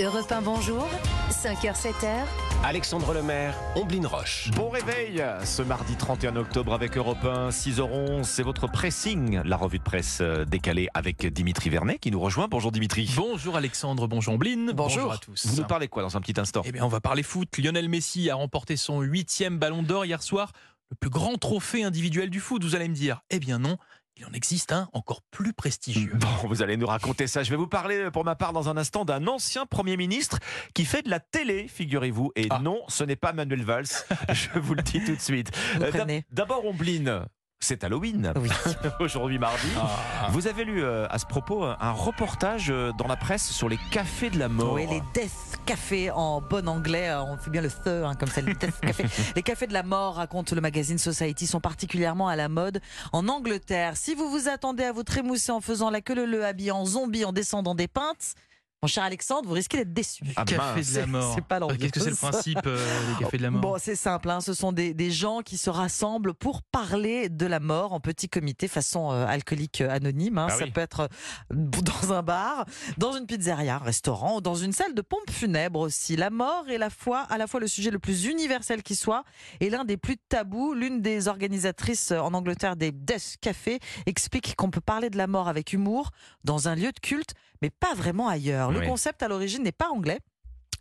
Europe 1, bonjour. 5h, 7h. Alexandre Lemaire, Omblin Roche. Bon réveil ce mardi 31 octobre avec Europe 1, 6h11. C'est votre pressing, la revue de presse euh, décalée avec Dimitri Vernet qui nous rejoint. Bonjour Dimitri. Bonjour Alexandre, bonjour Omblin. Bonjour. à tous. Vous nous parlez quoi dans un petit instant? Eh bien, on va parler foot. Lionel Messi a remporté son huitième ballon d'or hier soir. Le plus grand trophée individuel du foot, vous allez me dire. Eh bien non, il en existe un encore plus prestigieux. Bon, vous allez nous raconter ça. Je vais vous parler pour ma part dans un instant d'un ancien Premier ministre qui fait de la télé, figurez-vous. Et Ah. non, ce n'est pas Manuel Valls. Je vous le dis tout de suite. Euh. D'abord, Ombline. C'est Halloween. Oui. Aujourd'hui mardi. Ah. Vous avez lu euh, à ce propos un reportage euh, dans la presse sur les cafés de la mort. Oui, les Death Café en bon anglais, euh, on fait bien le the, hein, comme ça, les Death Café. les cafés de la mort, raconte le magazine Society, sont particulièrement à la mode en Angleterre. Si vous vous attendez à vous trémousser en faisant la queue le le habillé en zombie, en descendant des pintes, mon cher Alexandre, vous risquez d'être déçu. Ah, Café de la mort. c'est pas. Qu'est-ce que c'est le principe euh, des cafés de la mort Bon, c'est simple, hein, ce sont des, des gens qui se rassemblent pour parler de la mort en petit comité façon euh, alcoolique euh, anonyme. hein. Ah Ça oui. peut être euh, dans un bar, dans une pizzeria, un restaurant ou dans une salle de pompe funèbre aussi. La mort est la fois, à la fois le sujet le plus universel qui soit et l'un des plus tabous. L'une des organisatrices en Angleterre des Death Café explique qu'on peut parler de la mort avec humour dans un lieu de culte, mais pas vraiment ailleurs. Le Oui. concept à l'origine n'est pas anglais.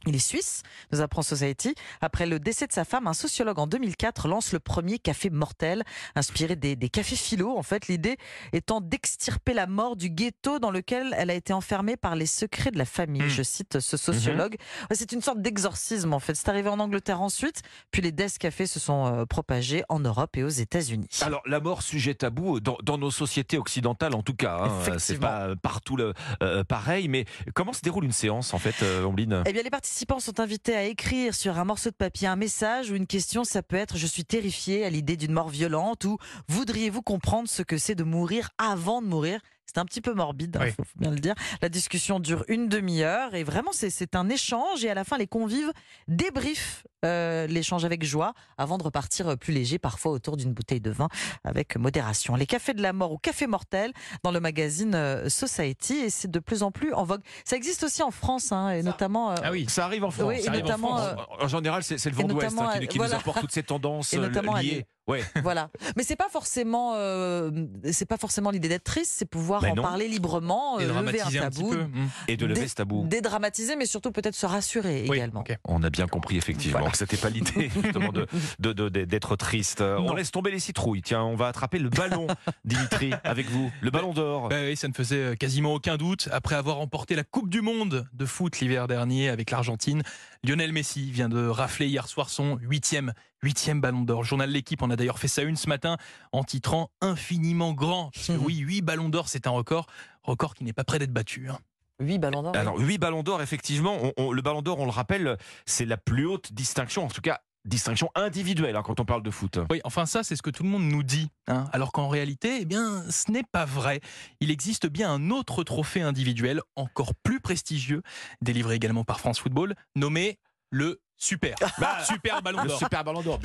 Il est suisse, nous apprend Society. Après le décès de sa femme, un sociologue en 2004 lance le premier café mortel, inspiré des, des cafés philo. En fait, l'idée étant d'extirper la mort du ghetto dans lequel elle a été enfermée par les secrets de la famille. Mm. Je cite ce sociologue. Ouais, C'est une sorte d'exorcisme, en fait. C'est arrivé en Angleterre ensuite, puis les desk cafés se sont euh, propagés en Europe et aux États-Unis. Alors, la mort, sujet tabou dans, dans nos sociétés occidentales, en tout cas. hein. C'est pas euh, partout le, euh, pareil. Mais comment se déroule une séance, en fait, euh, Ombline Eh bien, les participants sont invités à écrire sur un morceau de papier un message ou une question. Ça peut être Je suis terrifié à l'idée d'une mort violente ou Voudriez-vous comprendre ce que c'est de mourir avant de mourir? C'est un petit peu morbide, il Oui. faut bien le dire. La discussion dure une demi-heure et vraiment c'est un échange et à la fin les convives débriefent euh, l'échange avec joie avant de repartir euh, plus léger, parfois autour d'une bouteille de vin avec modération. Les cafés de la mort ou cafés mortels dans le magazine euh, Society et c'est de plus en plus en vogue. Ça existe aussi en France hein, et notamment euh, Ah oui. Ça arrive en France. Oui, et ça arrive en France. En général, c'est c'est le et vent d'Ouest notamment, hein, qui, qui voilà. nous apporte toutes ces tendances Et notamment à liées. Ouais. Voilà. Mais c'est pas forcément, euh, c'est pas forcément l'idée d'être triste, c'est pouvoir Mais en parler librement, euh, lever un dramatiser un petit tabou, peu. Hmm. Et de lever Dé- ce tabou. dédramatiser, mais surtout peut-être se rassurer Oui, également. On a bien compris effectivement Voilà. Que c'était pas l'idée justement de de- de- de- d'être triste. Euh, On Non. laisse tomber les citrouilles. Tiens, on va attraper le ballon, Dimitri, avec vous. Le ballon d'or. Bah oui, ça ne faisait euh, quasiment aucun doute. Après avoir remporté la Coupe du Monde de foot l'hiver dernier avec l'Argentine, Lionel Messi vient de rafler hier soir son huitième, huitième ballon d'or. Journal L'équipe en a d'ailleurs fait sa une ce matin en titrant Infiniment grand. Parce que oui, huit ballons d'or, c'est un record. Record qui n'est pas prêt d'être battu. hein. Oui, ballon d'or. Alors, huit ballons d'or, effectivement. On- on- le ballon d'or, on le rappelle, c'est la plus haute distinction, en tout cas, distinction individuelle hein, quand on parle de foot. Oui, enfin ça, c'est ce que tout le monde nous dit. hein. Alors qu'en réalité, eh bien, ce n'est pas vrai. Il existe bien un autre trophée individuel, encore plus prestigieux, délivré également par France Football, nommé le Super. super Ballon d'Or. super ballon d'or,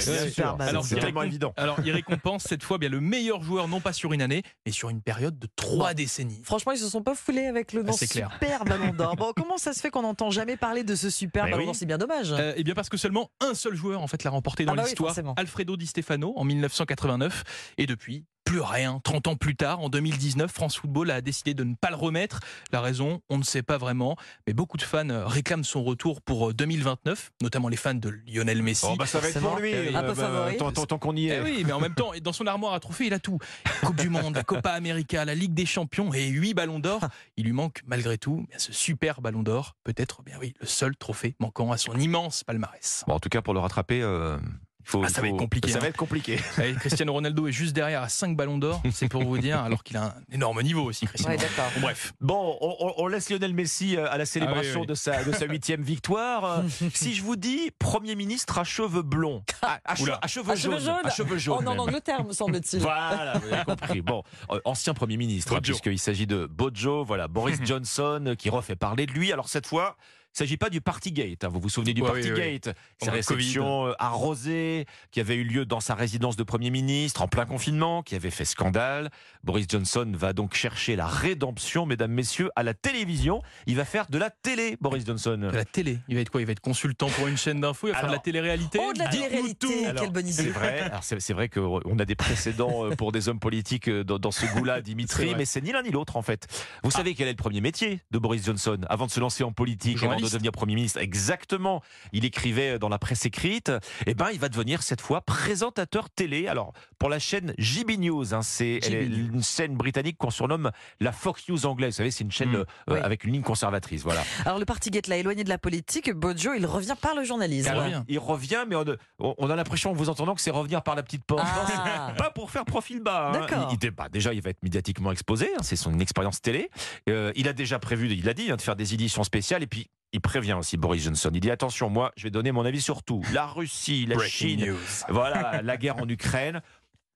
Alors, c'est il tellement évident. Alors, il récompense cette fois bien le meilleur joueur, non pas sur une année, mais sur une période de trois décennies. Franchement, ils se sont pas foulés avec le nom Ah, c'est clair. super ballon d'or. Bon, comment ça se fait qu'on n'entend jamais parler de ce super Mais ballon oui. d'or? C'est bien dommage. Euh, eh bien parce que seulement un seul joueur en fait l'a remporté dans Ah bah l'histoire. Alfredo Di Stefano en 1989 et depuis plus rien. 30 ans plus tard, en 2019, France Football a décidé de ne pas le remettre. La raison, on ne sait pas vraiment, mais beaucoup de fans euh, réclament son retour pour euh, 2029, notamment les fans de Lionel Messi. Oh, bah, ça va être pour lui. Un peu favori. tant, tant- tant qu'on y Eh est. oui, mais en même temps, dans son armoire à trophées, il a tout. Coupe du Monde, la Copa América, la Ligue des Champions et huit ballons d'or. Il lui manque malgré tout ce super ballon d'or, peut-être bien oui, le seul trophée manquant à son immense palmarès. Bon, en tout cas, pour le rattraper, euh, faut. Ah, ça va être compliqué, Ça hein. va être compliqué. Allez, Cristiano Ronaldo est juste derrière à 5 ballons d'or, c'est pour vous dire, alors qu'il a un énorme niveau aussi, Cristiano. Ouais, d'accord. Bon, bref. Bon, on, laisse Lionel Messi euh, à la célébration Ah oui, oui. de sa de sa huitième victoire. Euh, si je vous dis Premier ministre à cheveux blonds, à, à che- Oula. à cheveux À cheveux jaunes, à cheveux jaunes. Est en. Angleterre, me semble-t-il. Voilà, vous avez compris. Bon, euh, ancien Premier ministre, hein, puisqu'il s'agit de Bojo, voilà, Boris Johnson, qui refait parler de lui. Alors cette fois, Il ne s'agit pas du Partygate. hein. Vous vous souvenez du Ouais, oui, Partygate Ces Pendant le réceptions euh, arrosées qui avaient eu lieu dans sa résidence de Premier ministre en plein confinement, qui avait fait scandale. Boris Johnson va donc chercher la rédemption, mesdames, messieurs, à la télévision. Il va faire de la télé, Boris Johnson. De la télé? Il va être quoi? Il va être consultant pour une chaîne d'infos, il va faire de la télé-réalité? Oh, de la télé-réalité, tout. quelle bonne C'est idée. vrai, c'est c'est vrai qu'on a des précédents euh, pour des hommes politiques euh, dans, dans ce goût-là, Dimitri, vrai. mais c'est ni l'un ni l'autre en fait. Vous savez quel est le premier métier de Boris Johnson avant de se lancer en politique, avant de devenir Premier ministre Exactement. Il écrivait dans la presse écrite. Eh ben, il va devenir cette fois présentateur télé. Alors, pour la chaîne JB News, hein, c'est une chaîne britannique qu'on surnomme la Fox News anglaise. Vous savez, c'est une chaîne Mm. euh, Oui. avec une ligne conservatrice. Voilà. Alors le Partygate l'a éloigné de la politique. Bojo, il revient par le journalisme. Il revient. Il revient, mais on, a l'impression, en vous entendant, que c'est revenir par la petite porte. Ah. Pas pour faire profil bas. hein. D'accord. Il, il- bah, déjà, il va être médiatiquement exposé. hein, c'est son expérience télé. Euh, il a déjà prévu, il a dit, hein, de faire des éditions spéciales. Et puis, il prévient aussi Boris Johnson. Il dit attention, moi, je vais donner mon avis sur tout. La Russie, la Breaking Chine, news. voilà, la guerre en Ukraine.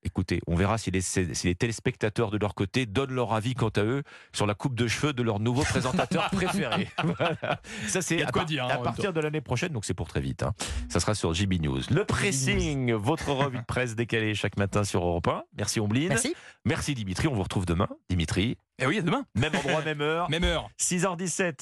Écoutez, on verra si les, si les téléspectateurs de leur côté donnent leur avis quant à eux sur la coupe de cheveux de leur nouveau présentateur préféré. Voilà. Ça, c'est Il y a de à, quoi par- dire, hein, à partir de l'année prochaine, donc c'est pour très vite. hein. Ça sera sur JB News. Le pressing, votre revue de presse décalée chaque matin sur Europe 1. Merci Ombline. Merci. Merci Dimitri. On vous retrouve demain. Dimitri, Eh oui, à demain. même endroit, même heure. Même heure. 6h17.